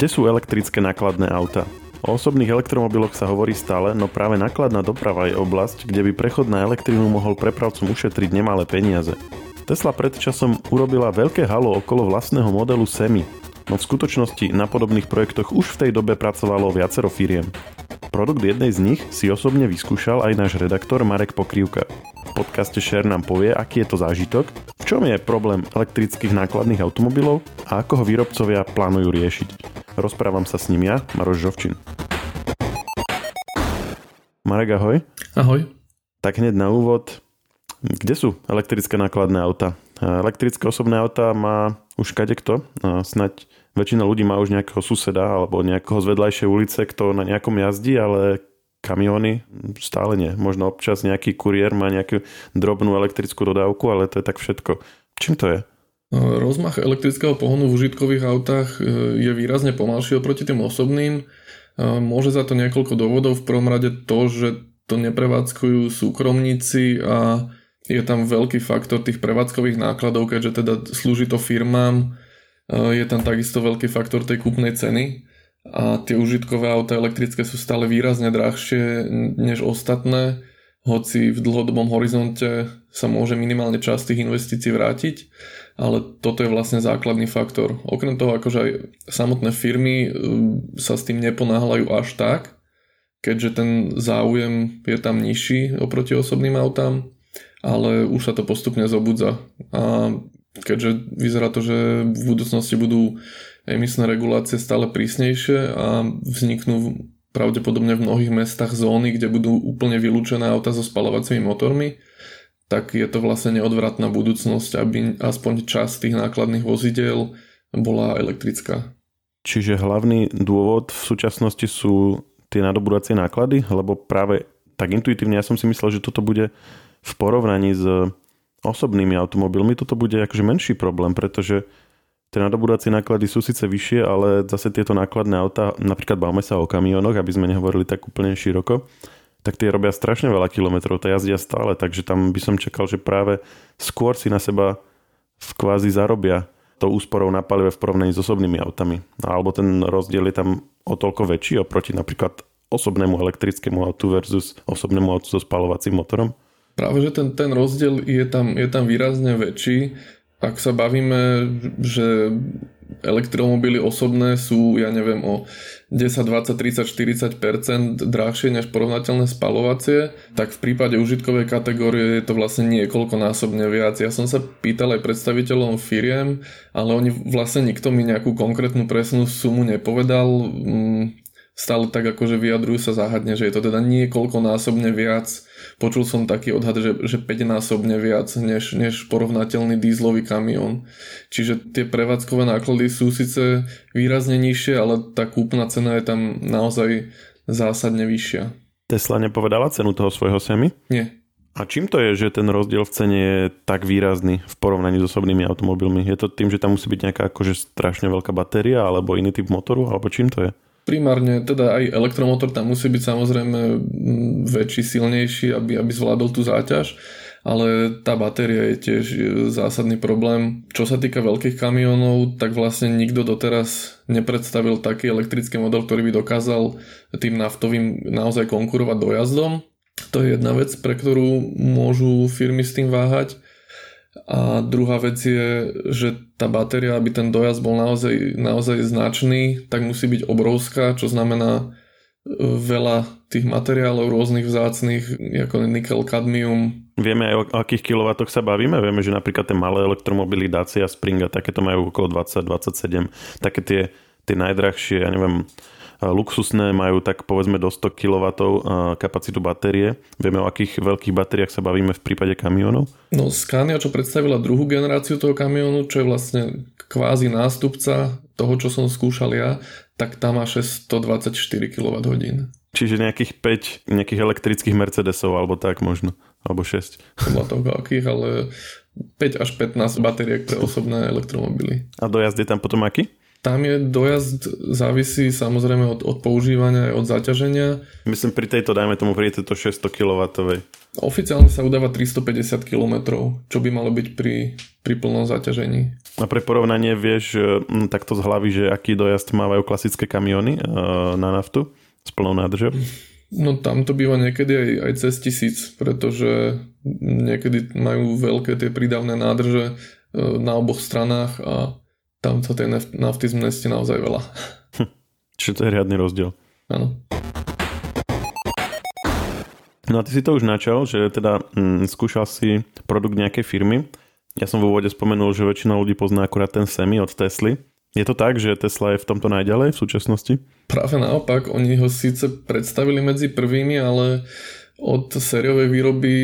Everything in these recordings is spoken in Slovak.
Kde sú elektrické nákladné auta? O osobných elektromobiloch sa hovorí stále, no práve nákladná doprava je oblasť, kde by prechod na elektrínu mohol prepravcom ušetriť nemalé peniaze. Tesla pred časom urobila veľké halo okolo vlastného modelu Semi, no v skutočnosti na podobných projektoch už v tej dobe pracovalo viacero firiem. Produkt jednej z nich si osobne vyskúšal aj náš redaktor Marek Pokrývka. V podcaste Share nám povie, aký je to zážitok, v čom je problém elektrických nákladných automobilov a ako ho výrobcovia plánujú riešiť. Rozprávam sa s ním ja, Maroš Žovčin. Marek, ahoj. Ahoj. Tak hneď na úvod, kde sú elektrické nákladné auta? Elektrické osobné auta má už kto. Snaď väčšina ľudí má už nejakého suseda alebo nejakého z vedľajšej ulice, kto na nejakom jazdí, ale kamióny stále nie. Možno občas nejaký kuriér má nejakú drobnú elektrickú dodávku, ale to je tak všetko. Čím to je? Rozmach elektrického pohonu v užitkových autách e, je výrazne pomalší oproti tým osobným. E, môže za to niekoľko dôvodov. V prvom rade to, že to neprevádzkujú súkromníci a je tam veľký faktor tých prevádzkových nákladov, keďže teda slúži to firmám. E, je tam takisto veľký faktor tej kúpnej ceny a tie užitkové auta elektrické sú stále výrazne drahšie než ostatné hoci v dlhodobom horizonte sa môže minimálne časť tých investícií vrátiť, ale toto je vlastne základný faktor. Okrem toho, akože aj samotné firmy um, sa s tým neponáhľajú až tak, keďže ten záujem je tam nižší oproti osobným autám, ale už sa to postupne zobudza. A keďže vyzerá to, že v budúcnosti budú emisné regulácie stále prísnejšie a vzniknú pravdepodobne v mnohých mestách zóny, kde budú úplne vylúčené auta so spalovacími motormi, tak je to vlastne neodvratná budúcnosť, aby aspoň časť tých nákladných vozidel bola elektrická. Čiže hlavný dôvod v súčasnosti sú tie nadobúdacie náklady, lebo práve tak intuitívne ja som si myslel, že toto bude v porovnaní s osobnými automobilmi, toto bude akože menší problém, pretože Tie nadobúdacie náklady sú síce vyššie, ale zase tieto nákladné auta, napríklad bavme sa o kamionoch, aby sme nehovorili tak úplne široko, tak tie robia strašne veľa kilometrov, to jazdia stále, takže tam by som čakal, že práve skôr si na seba v kvázi zarobia to úsporou na palive v porovnaní s osobnými autami. Alebo ten rozdiel je tam o toľko väčší oproti napríklad osobnému elektrickému autu versus osobnému autu so spalovacím motorom? Práve, že ten, ten rozdiel je tam, je tam výrazne väčší ak sa bavíme, že elektromobily osobné sú, ja neviem, o 10, 20, 30, 40% drahšie než porovnateľné spalovacie, tak v prípade užitkovej kategórie je to vlastne niekoľkonásobne viac. Ja som sa pýtal aj predstaviteľom firiem, ale oni vlastne nikto mi nejakú konkrétnu presnú sumu nepovedal. Stále tak akože vyjadrujú sa záhadne, že je to teda niekoľkonásobne viac Počul som taký odhad, že, že 5-násobne viac než, než porovnateľný dízlový kamión. Čiže tie prevádzkové náklady sú síce výrazne nižšie, ale tá kúpna cena je tam naozaj zásadne vyššia. Tesla nepovedala cenu toho svojho semi? Nie. A čím to je, že ten rozdiel v cene je tak výrazný v porovnaní s osobnými automobilmi? Je to tým, že tam musí byť nejaká akože strašne veľká batéria alebo iný typ motoru? Alebo čím to je? Primárne teda aj elektromotor tam musí byť samozrejme väčší, silnejší, aby, aby zvládol tú záťaž, ale tá batéria je tiež zásadný problém. Čo sa týka veľkých kamionov, tak vlastne nikto doteraz nepredstavil taký elektrický model, ktorý by dokázal tým naftovým naozaj konkurovať dojazdom. To je jedna vec, pre ktorú môžu firmy s tým váhať. A druhá vec je, že tá batéria, aby ten dojazd bol naozaj, naozaj značný, tak musí byť obrovská, čo znamená e, veľa tých materiálov rôznych vzácných, ako nikel, kadmium. Vieme aj o akých kilovatoch sa bavíme? Vieme, že napríklad tie malé elektromobily Dacia Spring a takéto majú okolo 20-27. Také tie, tie najdrahšie, ja neviem, luxusné majú tak povedzme do 100 kW kapacitu batérie. Vieme o akých veľkých batériách sa bavíme v prípade kamionov? No Scania, čo predstavila druhú generáciu toho kamionu, čo je vlastne kvázi nástupca toho, čo som skúšal ja, tak tam má 624 kWh. Čiže nejakých 5 nejakých elektrických Mercedesov alebo tak možno, alebo 6. Podľa toho akých, ale 5 až 15 batériek pre osobné elektromobily. A dojazd je tam potom aký? Tam je dojazd závisí samozrejme od, od používania aj od zaťaženia. Myslím pri tejto, dajme tomu, pri tejto 600 kW. Oficiálne sa udáva 350 km, čo by malo byť pri, pri plnom zaťažení. A pre porovnanie vieš takto z hlavy, že aký dojazd mávajú klasické kamiony e, na naftu s plnou nádržou? No tam to býva niekedy aj, aj cez tisíc, pretože niekedy majú veľké tie prídavné nádrže e, na oboch stranách a tam sa tej nafty zmestí naozaj veľa. Čiže to je riadny rozdiel. Áno. No a ty si to už načal, že teda mm, skúšal si produkt nejakej firmy. Ja som v úvode spomenul, že väčšina ľudí pozná akurát ten Semi od Tesly. Je to tak, že Tesla je v tomto najďalej v súčasnosti? Práve naopak, oni ho síce predstavili medzi prvými, ale od sériovej výroby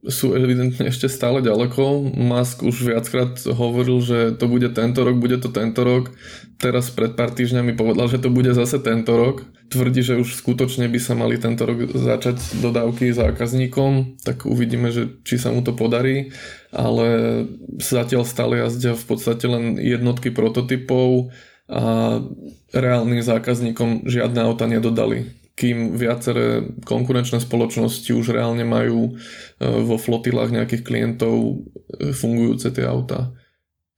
sú evidentne ešte stále ďaleko. Musk už viackrát hovoril, že to bude tento rok, bude to tento rok. Teraz pred pár týždňami povedal, že to bude zase tento rok. Tvrdí, že už skutočne by sa mali tento rok začať dodávky zákazníkom, tak uvidíme, že či sa mu to podarí. Ale zatiaľ stále jazdia v podstate len jednotky prototypov a reálnym zákazníkom žiadne auta nedodali kým viaceré konkurenčné spoločnosti už reálne majú e, vo flotilách nejakých klientov e, fungujúce tie autá,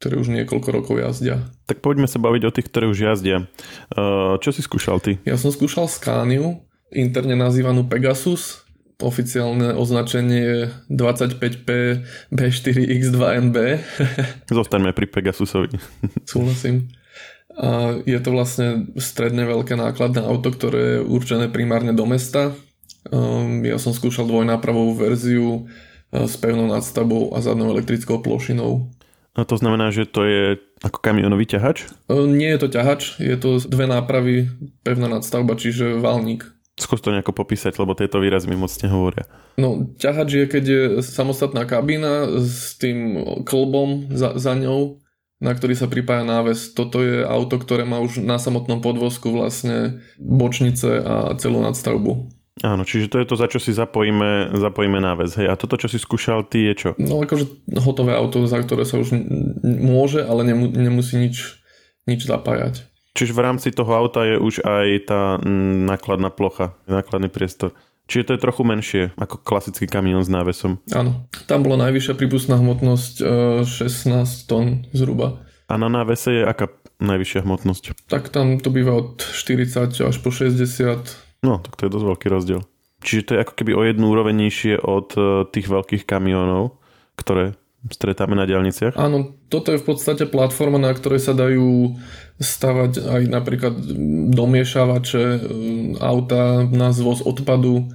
ktoré už niekoľko rokov jazdia. Tak poďme sa baviť o tých, ktoré už jazdia. E, čo si skúšal ty? Ja som skúšal Scaniu, interne nazývanú Pegasus, oficiálne označenie je 25P B4X2NB. Zostaňme pri Pegasusovi. Súhlasím. A je to vlastne stredne veľké nákladné auto, ktoré je určené primárne do mesta. Um, ja som skúšal dvojnápravovú verziu uh, s pevnou nadstavbou a zadnou elektrickou plošinou. A to znamená, že to je ako kamionový ťahač? Uh, nie je to ťahač, je to dve nápravy, pevná nadstavba, čiže valník. Skús to nejako popísať, lebo tieto výrazy mi moc nehovoria. No, ťahač je, keď je samostatná kabína s tým klbom za, za ňou na ktorý sa pripája náves. Toto je auto, ktoré má už na samotnom podvozku vlastne bočnice a celú nadstavbu. Áno, čiže to je to, za čo si zapojíme, zapojíme náves. Hej. A toto, čo si skúšal, ty je čo? No akože hotové auto, za ktoré sa už môže, ale nemu, nemusí nič, nič zapájať. Čiže v rámci toho auta je už aj tá nákladná plocha, nákladný priestor. Čiže to je trochu menšie ako klasický kamión s návesom. Áno, tam bola najvyššia prípustná hmotnosť 16 e, tón zhruba. A na návese je aká najvyššia hmotnosť? Tak tam to býva od 40 až po 60. No, tak to je dosť veľký rozdiel. Čiže to je ako keby o jednu úroveň nižšie od e, tých veľkých kamionov, ktoré stretáme na diálniciach? Áno, toto je v podstate platforma, na ktorej sa dajú stavať aj napríklad domiešavače, e, auta na zvoz odpadu,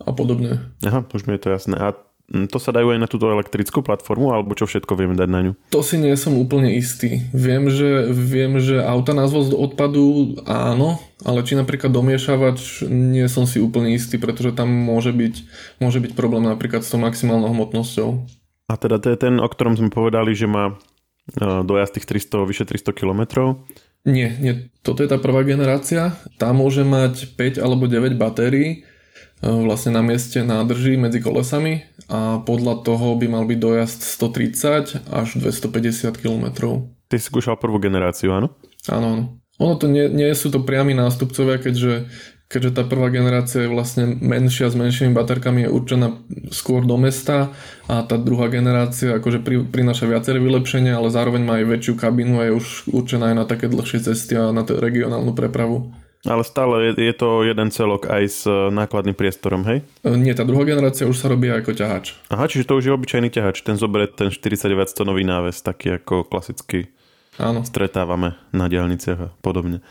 a podobne. Aha, už mi je to jasné. A to sa dajú aj na túto elektrickú platformu, alebo čo všetko vieme dať na ňu? To si nie som úplne istý. Viem, že, viem, že auta na zvoz odpadu áno, ale či napríklad domiešavač, nie som si úplne istý, pretože tam môže byť, môže byť problém napríklad s tou maximálnou hmotnosťou. A teda to je ten, o ktorom sme povedali, že má e, dojazd tých 300, vyše 300 km. Nie, nie, toto je tá prvá generácia. Tá môže mať 5 alebo 9 batérií vlastne na mieste nádrží medzi kolesami a podľa toho by mal byť dojazd 130 až 250 km. Ty si skúšal prvú generáciu, áno? Áno, áno. Ono to nie, nie sú to priami nástupcovia, keďže, keďže tá prvá generácia je vlastne menšia s menšími baterkami, je určená skôr do mesta a tá druhá generácia akože pri, prináša viaceré vylepšenia, ale zároveň má aj väčšiu kabinu a je už určená aj na také dlhšie cesty a na regionálnu prepravu. Ale stále je, je to jeden celok aj s e, nákladným priestorom, hej? E, nie, tá druhá generácia už sa robí ako ťahač. Aha, čiže to už je obyčajný ťahač. Ten zoberie ten 49 tonový náves, taký ako klasicky Áno. stretávame na diálniciach a podobne.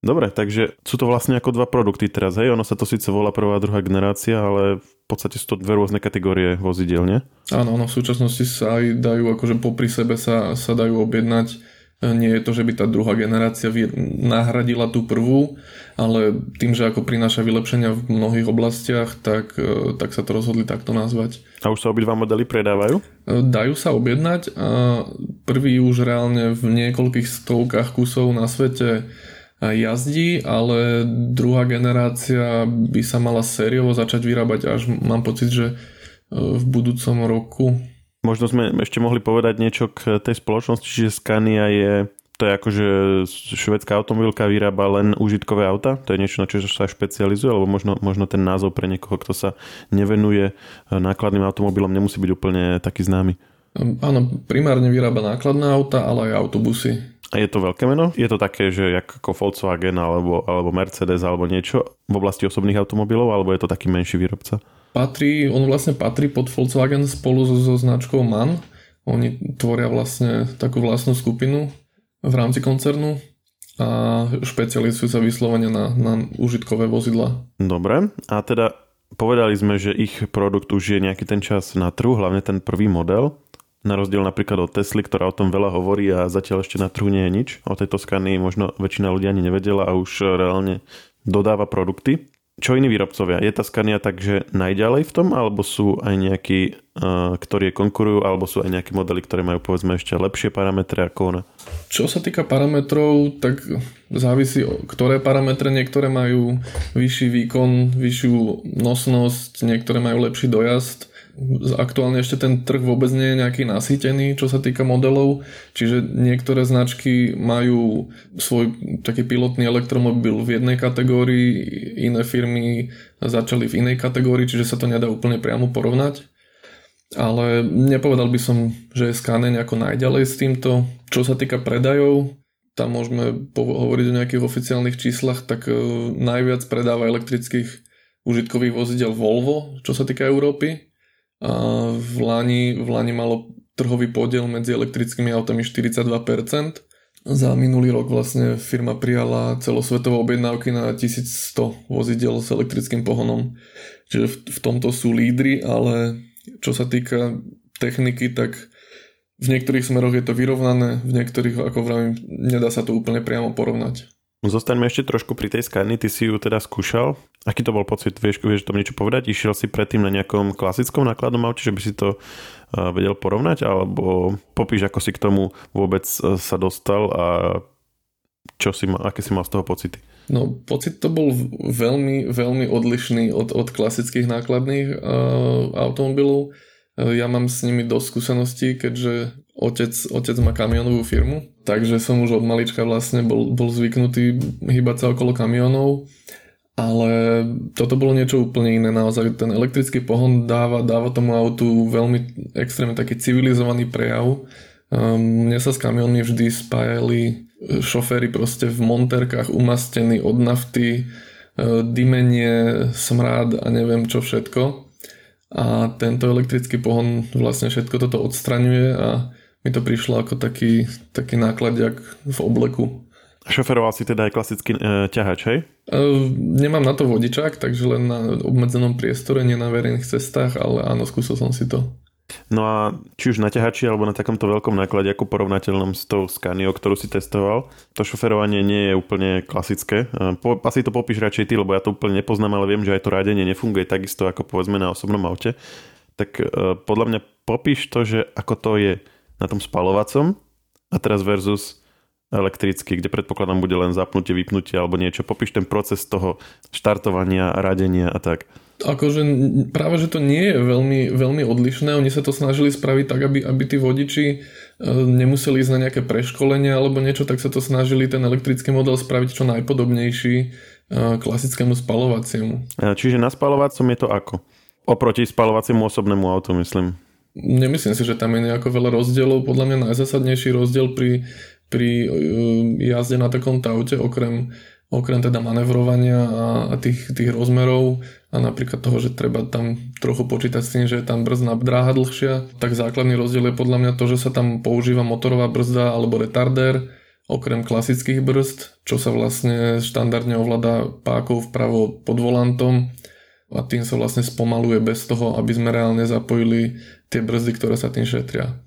Dobre, takže sú to vlastne ako dva produkty teraz, hej? Ono sa to síce volá prvá a druhá generácia, ale v podstate sú to dve rôzne kategórie vozidiel, nie? Áno, no v súčasnosti sa aj dajú, akože popri sebe sa, sa dajú objednať nie je to, že by tá druhá generácia nahradila tú prvú, ale tým, že ako prináša vylepšenia v mnohých oblastiach, tak, e, tak sa to rozhodli takto nazvať. A už sa obidva modely predávajú? E, dajú sa objednať a prvý už reálne v niekoľkých stovkách kusov na svete jazdí, ale druhá generácia by sa mala sériovo začať vyrábať až mám pocit, že e, v budúcom roku Možno sme ešte mohli povedať niečo k tej spoločnosti, že Scania je to je ako, že švedská automobilka vyrába len užitkové auta? To je niečo, na čo sa špecializuje? Alebo možno, možno ten názov pre niekoho, kto sa nevenuje nákladným automobilom, nemusí byť úplne taký známy? Áno, primárne vyrába nákladné auta, ale aj autobusy. A je to veľké meno? Je to také, že ako Volkswagen alebo, alebo Mercedes alebo niečo v oblasti osobných automobilov, alebo je to taký menší výrobca? Patrí, on vlastne patrí pod Volkswagen spolu so, so značkou MAN. Oni tvoria vlastne takú vlastnú skupinu v rámci koncernu a špecializujú sa vyslovene na, na užitkové vozidla. Dobre, a teda povedali sme, že ich produkt už je nejaký ten čas na trhu, hlavne ten prvý model. Na rozdiel napríklad od Tesly, ktorá o tom veľa hovorí a zatiaľ ešte na trhu nie je nič. O tejto skany možno väčšina ľudí ani nevedela a už reálne dodáva produkty. Čo iní výrobcovia? Je tá Scania takže najďalej v tom, alebo sú aj nejakí, uh, ktorí konkurujú, alebo sú aj nejaké modely, ktoré majú povedzme ešte lepšie parametre ako ona? Čo sa týka parametrov, tak závisí, ktoré parametre. Niektoré majú vyšší výkon, vyššiu nosnosť, niektoré majú lepší dojazd aktuálne ešte ten trh vôbec nie je nejaký nasýtený, čo sa týka modelov, čiže niektoré značky majú svoj taký pilotný elektromobil v jednej kategórii, iné firmy začali v inej kategórii, čiže sa to nedá úplne priamo porovnať. Ale nepovedal by som, že je Scania nejako najďalej s týmto. Čo sa týka predajov, tam môžeme hovoriť o nejakých oficiálnych číslach, tak e, najviac predáva elektrických užitkových vozidel Volvo, čo sa týka Európy v Lani, v Lani malo trhový podiel medzi elektrickými autami 42%. Za minulý rok vlastne firma prijala celosvetové objednávky na 1100 vozidel s elektrickým pohonom. Čiže v, v tomto sú lídry, ale čo sa týka techniky, tak v niektorých smeroch je to vyrovnané, v niektorých, ako vravím, nedá sa to úplne priamo porovnať. Zostaňme ešte trošku pri tej Scania, ty si ju teda skúšal. Aký to bol pocit? Vieš, vieš tom niečo povedať? Išiel si predtým na nejakom klasickom nákladnom aute, že by si to uh, vedel porovnať? Alebo popíš, ako si k tomu vôbec uh, sa dostal a čo si ma, aké si mal z toho pocity? No, pocit to bol veľmi, veľmi odlišný od, od klasických nákladných uh, automobilov. Ja mám s nimi dosť skúseností, keďže otec, otec má kamionovú firmu, takže som už od malička vlastne bol, bol zvyknutý hýbať sa okolo kamionov, ale toto bolo niečo úplne iné. Naozaj ten elektrický pohon dáva, dáva tomu autu veľmi extrémne taký civilizovaný prejav. Um, mne sa s kamionmi vždy spájali šoféry proste v monterkách umastení od nafty, uh, dymenie, smrád a neviem čo všetko. A tento elektrický pohon vlastne všetko toto odstraňuje a mi to prišlo ako taký, taký nákladiak v obleku. Šoferoval si teda aj klasický e, ťahač, hej? E, nemám na to vodičák, takže len na obmedzenom priestore, nie na verejných cestách, ale áno, skúsil som si to. No a či už na ťahači alebo na takomto veľkom náklade ako porovnateľnom s tou Scaniou, ktorú si testoval, to šoferovanie nie je úplne klasické. E, po, asi to popíš radšej ty, lebo ja to úplne nepoznám, ale viem, že aj to rádenie nefunguje takisto ako povedzme na osobnom aute. Tak e, podľa mňa popíš to, že ako to je na tom spalovacom a teraz versus elektrický, kde predpokladám bude len zapnutie, vypnutie alebo niečo. Popíš ten proces toho štartovania, radenia a tak. Akože práve, že to nie je veľmi, veľmi odlišné. Oni sa to snažili spraviť tak, aby, aby tí vodiči e, nemuseli ísť na nejaké preškolenie alebo niečo, tak sa to snažili ten elektrický model spraviť čo najpodobnejší e, klasickému spalovaciemu. Čiže na spalovacom je to ako? Oproti spalovaciemu osobnému autu, myslím. Nemyslím si, že tam je nejako veľa rozdielov. Podľa mňa najzásadnejší rozdiel pri, pri uh, jazde na takomto aute, okrem, okrem teda manevrovania a, a tých, tých rozmerov a napríklad toho, že treba tam trochu počítať s tým, že je tam brzdná dráha dlhšia, tak základný rozdiel je podľa mňa to, že sa tam používa motorová brzda alebo retardér, okrem klasických brzd, čo sa vlastne štandardne ovláda pákou vpravo pod volantom a tým sa vlastne spomaluje bez toho, aby sme reálne zapojili tie brzdy, ktoré sa tým šetria.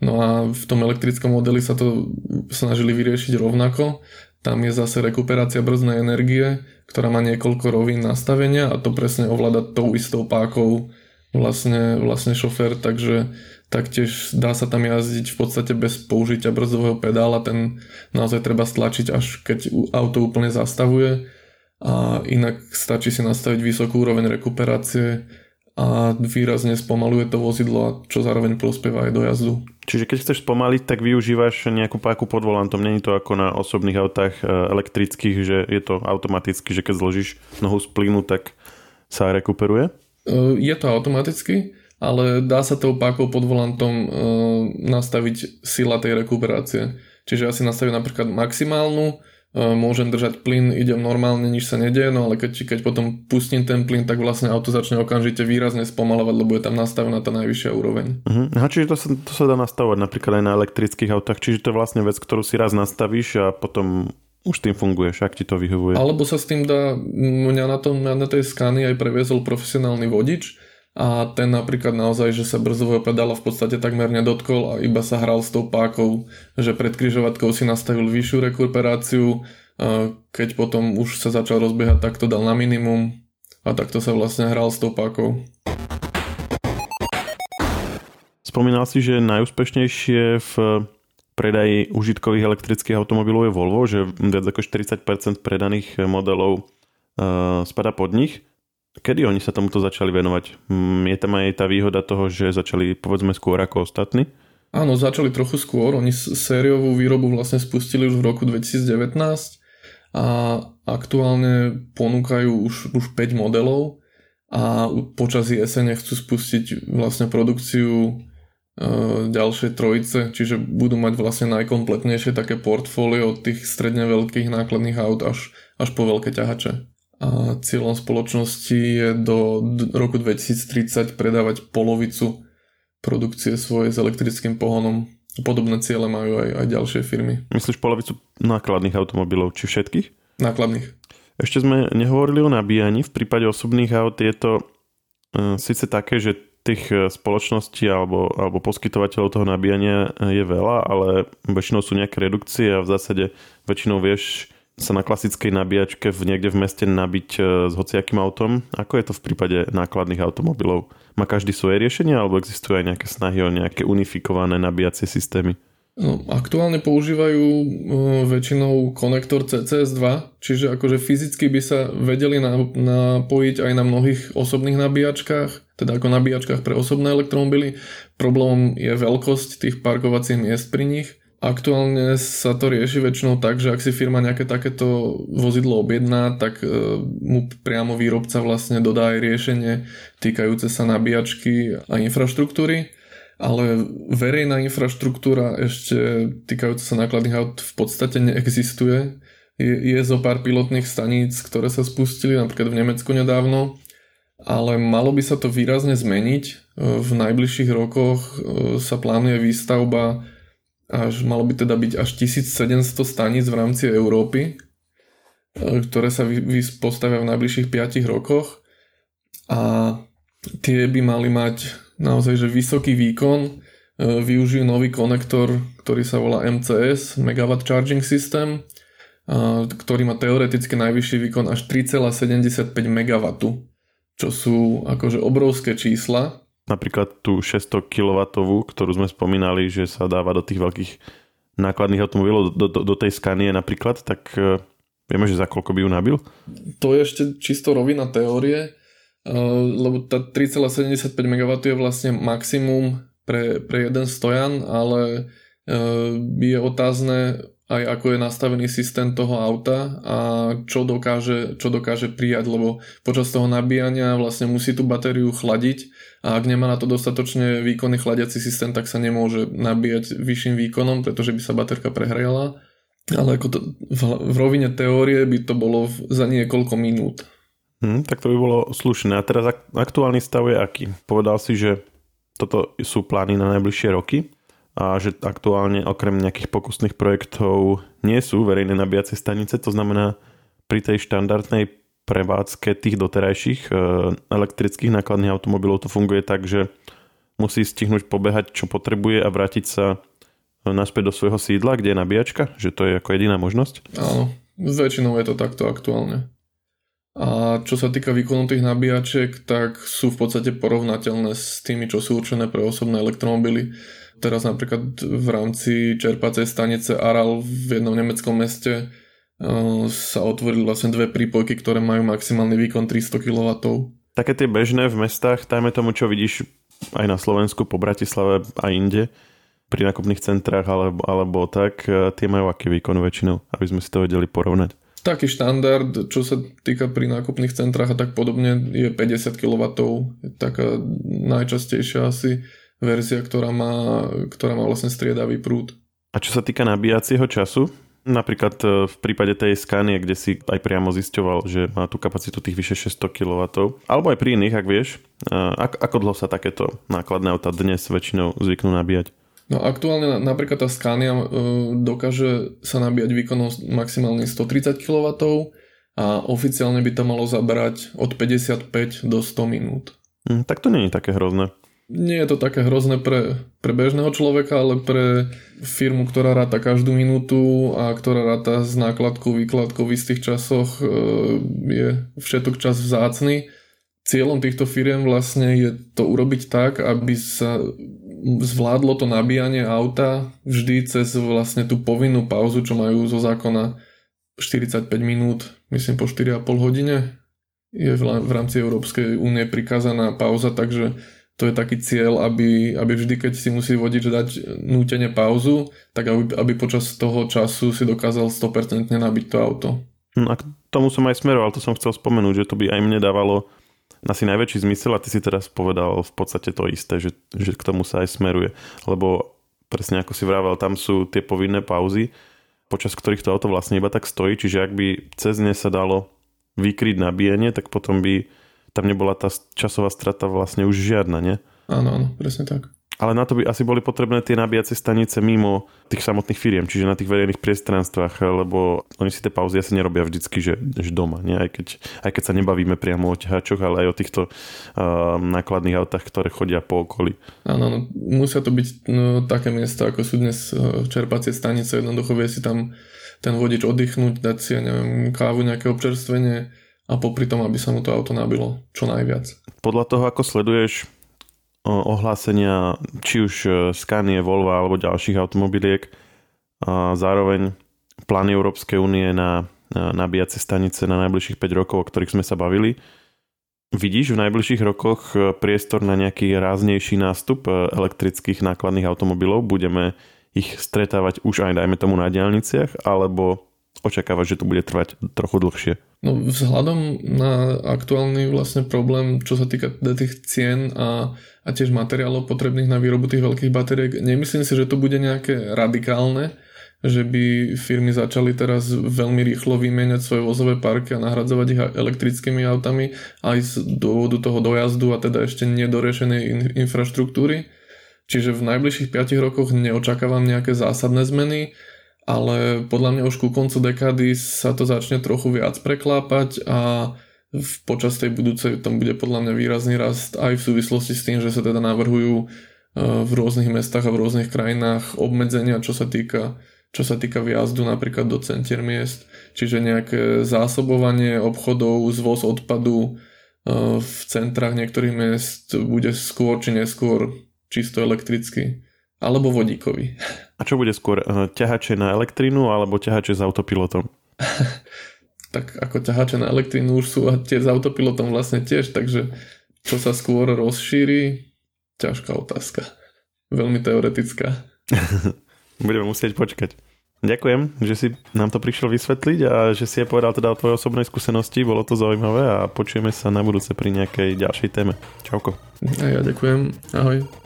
No a v tom elektrickom modeli sa to snažili vyriešiť rovnako. Tam je zase rekuperácia brzdnej energie, ktorá má niekoľko rovín nastavenia a to presne ovláda tou istou pákou vlastne, vlastne šofér, takže taktiež dá sa tam jazdiť v podstate bez použitia brzdového pedála, ten naozaj treba stlačiť až keď auto úplne zastavuje a inak stačí si nastaviť vysokú úroveň rekuperácie a výrazne spomaluje to vozidlo a čo zároveň prospieva aj do jazdu. Čiže keď chceš spomaliť, tak využívaš nejakú páku pod volantom. Není to ako na osobných autách e, elektrických, že je to automaticky, že keď zložíš nohu z plynu, tak sa rekuperuje? E, je to automaticky, ale dá sa tou pákou pod volantom e, nastaviť sila tej rekuperácie. Čiže ja si nastavím napríklad maximálnu, môžem držať plyn, idem normálne, nič sa nedie, no ale keď, keď potom pustím ten plyn, tak vlastne auto začne okamžite výrazne spomalovať, lebo je tam nastavená tá najvyššia úroveň. Uh-huh. Aha, čiže to sa, to sa dá nastavovať napríklad aj na elektrických autách, čiže to je vlastne vec, ktorú si raz nastavíš a potom už tým funguješ, ak ti to vyhovuje. Alebo sa s tým dá, mňa na, tom, na tej skány aj previezol profesionálny vodič, a ten napríklad naozaj, že sa brzového pedála v podstate takmer nedotkol a iba sa hral s tou pákou, že pred kryžovatkou si nastavil vyššiu rekuperáciu, keď potom už sa začal rozbiehať, tak to dal na minimum a takto sa vlastne hral s tou pákou. Spomínal si, že najúspešnejšie v predaji užitkových elektrických automobilov je Volvo, že viac ako 40% predaných modelov spada pod nich. Kedy oni sa tomuto začali venovať? Mm, je tam aj tá výhoda toho, že začali povedzme skôr ako ostatní? Áno, začali trochu skôr. Oni sériovú výrobu vlastne spustili už v roku 2019 a aktuálne ponúkajú už, už 5 modelov a počas jesene chcú spustiť vlastne produkciu e, ďalšie trojice, čiže budú mať vlastne najkompletnejšie také portfólio od tých stredne veľkých nákladných aut až, až po veľké ťahače a cieľom spoločnosti je do roku 2030 predávať polovicu produkcie svojej s elektrickým pohonom. Podobné ciele majú aj, aj ďalšie firmy. Myslíš polovicu nákladných automobilov, či všetkých? Nákladných. Ešte sme nehovorili o nabíjaní. V prípade osobných aut je to uh, síce také, že tých e, spoločností alebo, alebo poskytovateľov toho nabíjania je veľa, ale väčšinou sú nejaké redukcie a v zásade väčšinou vieš sa na klasickej nabíjačke v niekde v meste nabiť e, s hociakým autom. Ako je to v prípade nákladných automobilov? Má každý svoje riešenie alebo existujú aj nejaké snahy o nejaké unifikované nabíjacie systémy? No, aktuálne používajú uh, väčšinou konektor CCS2, čiže akože fyzicky by sa vedeli napojiť aj na mnohých osobných nabíjačkách, teda ako nabíjačkách pre osobné elektromobily. Problémom je veľkosť tých parkovacích miest pri nich Aktuálne sa to rieši väčšinou tak, že ak si firma nejaké takéto vozidlo objedná, tak e, mu priamo výrobca vlastne dodá aj riešenie týkajúce sa nabíjačky a infraštruktúry, ale verejná infraštruktúra ešte týkajúca sa nákladných aut v podstate neexistuje. Je, je zo pár pilotných staníc, ktoré sa spustili napríklad v Nemecku nedávno, ale malo by sa to výrazne zmeniť. E, v najbližších rokoch e, sa plánuje výstavba až malo by teda byť až 1700 staníc v rámci Európy, e, ktoré sa postavia v najbližších 5 rokoch. A tie by mali mať naozaj že vysoký výkon, e, využijú nový konektor, ktorý sa volá MCS, Megawatt Charging System, ktorý má teoreticky najvyšší výkon až 3,75 MW, čo sú akože obrovské čísla napríklad tú 600 kW, ktorú sme spomínali, že sa dáva do tých veľkých nákladných automobilov, do, do, do tej skanie napríklad, tak uh, vieme, že za koľko by ju nabil? To je ešte čisto rovina teórie, uh, lebo tá 3,75 MW je vlastne maximum pre, pre jeden stojan, ale uh, je otázne, aj ako je nastavený systém toho auta a čo dokáže, čo dokáže prijať, lebo počas toho nabíjania vlastne musí tú batériu chladiť a ak nemá na to dostatočne výkonný chladiaci systém, tak sa nemôže nabíjať vyšším výkonom, pretože by sa baterka prehrela. Ale ako to, v, v rovine teórie by to bolo za niekoľko minút. Hmm, tak to by bolo slušné. A teraz aktuálny stav je aký? Povedal si, že toto sú plány na najbližšie roky a že aktuálne okrem nejakých pokusných projektov nie sú verejné nabíjacie stanice, to znamená pri tej štandardnej prevádzke tých doterajších e, elektrických nákladných automobilov to funguje tak, že musí stihnúť pobehať, čo potrebuje a vrátiť sa naspäť do svojho sídla, kde je nabíjačka, že to je ako jediná možnosť? Áno, väčšinou je to takto aktuálne. A čo sa týka výkonu tých nabíjačiek, tak sú v podstate porovnateľné s tými, čo sú určené pre osobné elektromobily. Teraz napríklad v rámci čerpacej stanice Aral v jednom nemeckom meste sa otvorili vlastne dve prípojky, ktoré majú maximálny výkon 300 kW. Také tie bežné v mestách, tajme tomu, čo vidíš aj na Slovensku, po Bratislave a inde, pri nákupných centrách alebo, alebo tak, e, tie majú aký výkon väčšinou, aby sme si to vedeli porovnať. Taký štandard, čo sa týka pri nákupných centrách a tak podobne, je 50 kW. Je taká najčastejšia asi verzia, ktorá má, ktorá má vlastne striedavý prúd. A čo sa týka nabíjacieho času, Napríklad e, v prípade tej Scania, kde si aj priamo zisťoval, že má tú kapacitu tých vyše 600 kW. Alebo aj pri iných, ak vieš. E, ako, ako dlho sa takéto nákladné auta dnes väčšinou zvyknú nabíjať? No aktuálne napríklad tá Scania e, dokáže sa nabíjať výkonom maximálne 130 kW a oficiálne by to malo zabrať od 55 do 100 minút. Hm, tak to je také hrozné nie je to také hrozné pre, pre bežného človeka, ale pre firmu, ktorá ráta každú minútu a ktorá ráta s nákladkou, výkladkou v istých časoch e, je všetok čas vzácny. Cieľom týchto firiem vlastne je to urobiť tak, aby sa zvládlo to nabíjanie auta vždy cez vlastne tú povinnú pauzu, čo majú zo zákona 45 minút, myslím po 4,5 hodine. Je v rámci Európskej únie prikázaná pauza, takže to je taký cieľ, aby, aby vždy, keď si musí vodič dať nútene pauzu, tak aby, aby počas toho času si dokázal 100% nabiť to auto. Hm, a k tomu som aj smeroval, to som chcel spomenúť, že to by aj mne dávalo asi najväčší zmysel a ty si teraz povedal v podstate to isté, že, že k tomu sa aj smeruje. Lebo presne ako si vravel, tam sú tie povinné pauzy, počas ktorých to auto vlastne iba tak stojí, čiže ak by cez ne sa dalo vykryť nabíjanie, tak potom by tam nebola tá časová strata vlastne už žiadna, nie? Áno, áno, presne tak. Ale na to by asi boli potrebné tie nabíjacie stanice mimo tých samotných firiem, čiže na tých verejných priestranstvách, lebo oni si tie pauzy asi nerobia vždycky, že, že doma, nie? Aj, keď, aj keď sa nebavíme priamo o ťahačoch, ale aj o týchto uh, nákladných autách, ktoré chodia po okolí. Áno, no, musia to byť no, také miesta, ako sú dnes uh, čerpacie stanice, jednoducho vie si tam ten vodič oddychnúť, dať si, ja neviem, kávu, nejaké občerstvenie, a popri tom, aby sa mu to auto nabilo čo najviac. Podľa toho, ako sleduješ ohlásenia či už e, Scania, Volvo alebo ďalších automobiliek a zároveň plány Európskej únie na nabíjacie stanice na najbližších 5 rokov, o ktorých sme sa bavili. Vidíš v najbližších rokoch e, priestor na nejaký ráznejší nástup e, elektrických nákladných automobilov? Budeme ich stretávať už aj dajme tomu na diálniciach, alebo očakávať, že to bude trvať trochu dlhšie? No vzhľadom na aktuálny vlastne problém, čo sa týka tých cien a, a tiež materiálov potrebných na výrobu tých veľkých batériek, nemyslím si, že to bude nejaké radikálne, že by firmy začali teraz veľmi rýchlo vymieňať svoje vozové parky a nahradzovať ich elektrickými autami aj z dôvodu toho dojazdu a teda ešte nedorešenej in- infraštruktúry. Čiže v najbližších 5 rokoch neočakávam nejaké zásadné zmeny ale podľa mňa už ku koncu dekády sa to začne trochu viac preklápať a v počas tej budúcej tam bude podľa mňa výrazný rast aj v súvislosti s tým, že sa teda navrhujú e, v rôznych mestách a v rôznych krajinách obmedzenia, čo sa týka čo sa týka výjazdu napríklad do centier miest, čiže nejaké zásobovanie obchodov, zvoz odpadu e, v centrách niektorých miest bude skôr či neskôr čisto elektricky alebo vodíkový. A čo bude skôr? Eh, ťahače na elektrínu alebo ťahače s autopilotom? tak ako ťahače na elektrínu už sú a tie s autopilotom vlastne tiež, takže čo sa skôr rozšíri, ťažká otázka. Veľmi teoretická. Budeme musieť počkať. Ďakujem, že si nám to prišiel vysvetliť a že si je povedal teda o tvojej osobnej skúsenosti, bolo to zaujímavé a počujeme sa na budúce pri nejakej ďalšej téme. Čauko. A ja ďakujem. Ahoj.